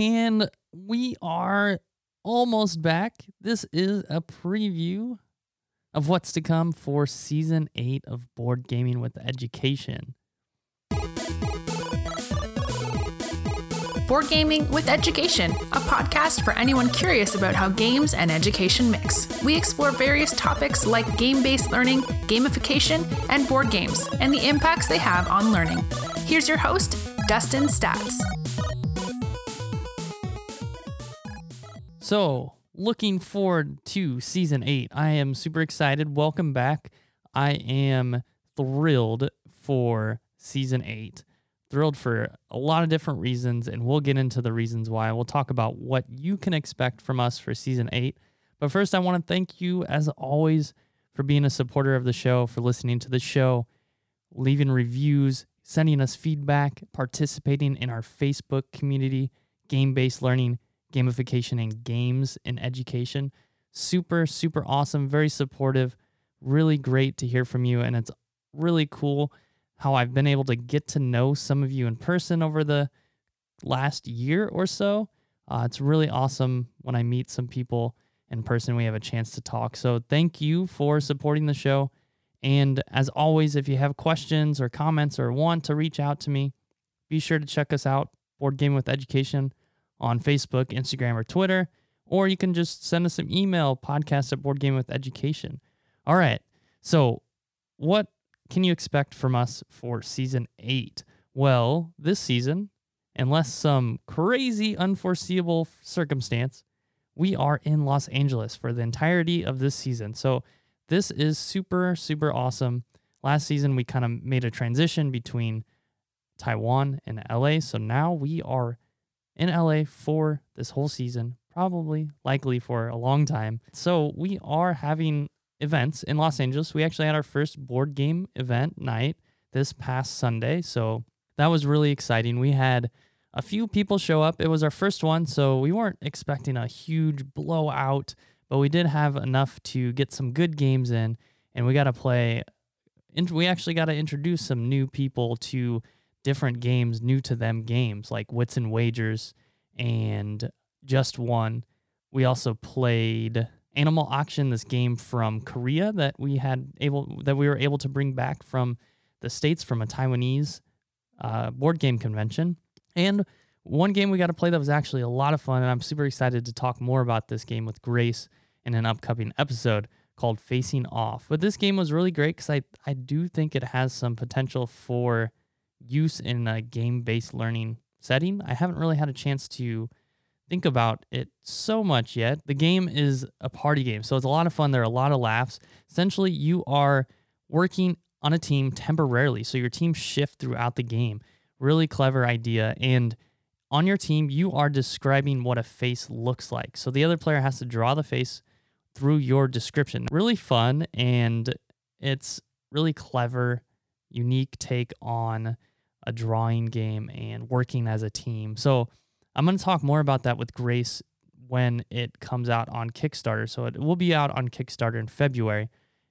And we are almost back. This is a preview of what's to come for season eight of Board Gaming with Education. Board Gaming with Education, a podcast for anyone curious about how games and education mix. We explore various topics like game based learning, gamification, and board games, and the impacts they have on learning. Here's your host, Dustin Staats. So, looking forward to season eight. I am super excited. Welcome back. I am thrilled for season eight thrilled for a lot of different reasons, and we'll get into the reasons why. We'll talk about what you can expect from us for season eight. But first, I want to thank you, as always, for being a supporter of the show, for listening to the show, leaving reviews, sending us feedback, participating in our Facebook community, game based learning, gamification, and games in education. Super, super awesome, very supportive, really great to hear from you. And it's really cool how I've been able to get to know some of you in person over the last year or so. Uh, it's really awesome when I meet some people in person. We have a chance to talk. So thank you for supporting the show. And as always, if you have questions or comments or want to reach out to me, be sure to check us out, Board Game with Education, on Facebook, Instagram, or Twitter. Or you can just send us an email, podcast at Board Game with Education. All right. So, what can you expect from us for season eight? Well, this season, unless some crazy, unforeseeable circumstance, we are in Los Angeles for the entirety of this season. So, this is super, super awesome. Last season, we kind of made a transition between Taiwan and LA. So now we are in LA for this whole season, probably, likely for a long time. So, we are having events in Los Angeles. We actually had our first board game event night this past Sunday. So that was really exciting. We had a few people show up. It was our first one, so we weren't expecting a huge blowout, but we did have enough to get some good games in, and we got to play. We actually got to introduce some new people to different games, new to them games like Wits and Wagers and Just One. We also played Animal Auction, this game from Korea that we had able that we were able to bring back from the states from a Taiwanese uh, board game convention. And one game we got to play that was actually a lot of fun, and I'm super excited to talk more about this game with Grace in an upcoming episode called Facing Off. But this game was really great because I I do think it has some potential for use in a game based learning setting. I haven't really had a chance to think about it so much yet. The game is a party game, so it's a lot of fun. There are a lot of laughs. Essentially, you are working on a team temporarily, so your team shift throughout the game. Really clever idea. And on your team, you are describing what a face looks like. So the other player has to draw the face through your description. Really fun, and it's really clever, unique take on a drawing game and working as a team. So I'm going to talk more about that with Grace when it comes out on Kickstarter. So it will be out on Kickstarter in February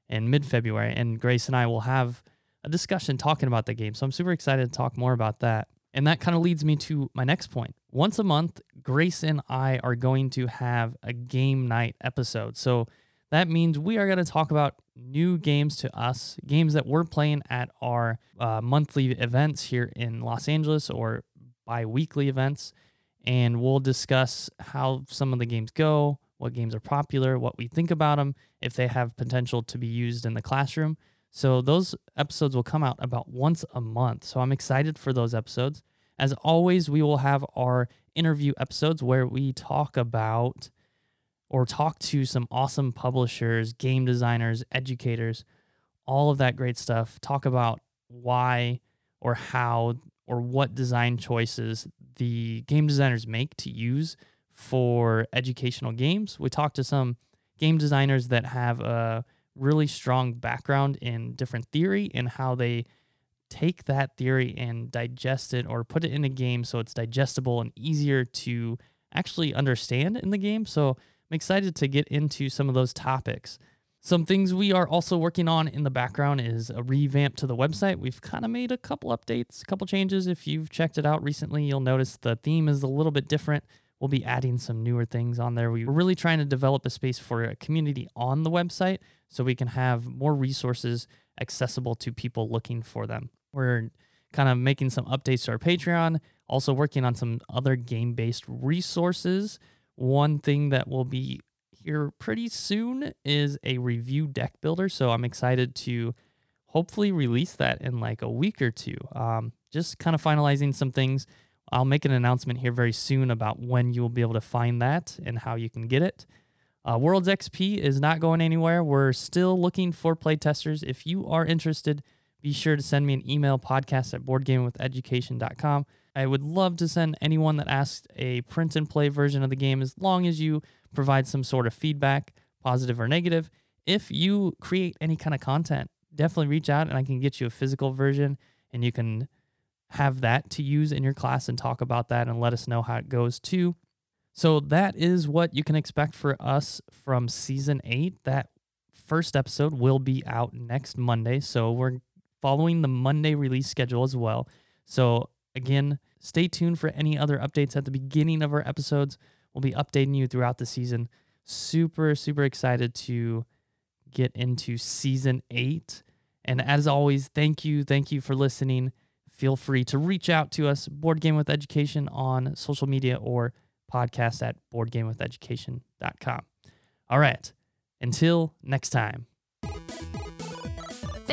and mid February. And Grace and I will have a discussion talking about the game. So I'm super excited to talk more about that. And that kind of leads me to my next point. Once a month, Grace and I are going to have a game night episode. So that means we are going to talk about new games to us, games that we're playing at our uh, monthly events here in Los Angeles or bi weekly events and we'll discuss how some of the games go, what games are popular, what we think about them, if they have potential to be used in the classroom. So those episodes will come out about once a month. So I'm excited for those episodes. As always, we will have our interview episodes where we talk about or talk to some awesome publishers, game designers, educators, all of that great stuff. Talk about why or how or what design choices the game designers make to use for educational games. We talked to some game designers that have a really strong background in different theory and how they take that theory and digest it or put it in a game so it's digestible and easier to actually understand in the game. So I'm excited to get into some of those topics. Some things we are also working on in the background is a revamp to the website. We've kind of made a couple updates, a couple changes. If you've checked it out recently, you'll notice the theme is a little bit different. We'll be adding some newer things on there. We're really trying to develop a space for a community on the website so we can have more resources accessible to people looking for them. We're kind of making some updates to our Patreon, also working on some other game based resources. One thing that will be here pretty soon is a review deck builder. So I'm excited to hopefully release that in like a week or two. Um, just kind of finalizing some things. I'll make an announcement here very soon about when you will be able to find that and how you can get it. Uh, Worlds XP is not going anywhere. We're still looking for playtesters. If you are interested, be sure to send me an email podcast at boardgamewitheducation.com. I would love to send anyone that asks a print and play version of the game as long as you provide some sort of feedback, positive or negative. If you create any kind of content, definitely reach out and I can get you a physical version and you can have that to use in your class and talk about that and let us know how it goes too. So that is what you can expect for us from season 8. That first episode will be out next Monday. So we're following the Monday release schedule as well. So again, stay tuned for any other updates at the beginning of our episodes. We'll be updating you throughout the season. Super, super excited to get into season eight. And as always, thank you. Thank you for listening. Feel free to reach out to us, Board Game with Education, on social media or podcast at boardgamewitheducation.com. All right. Until next time.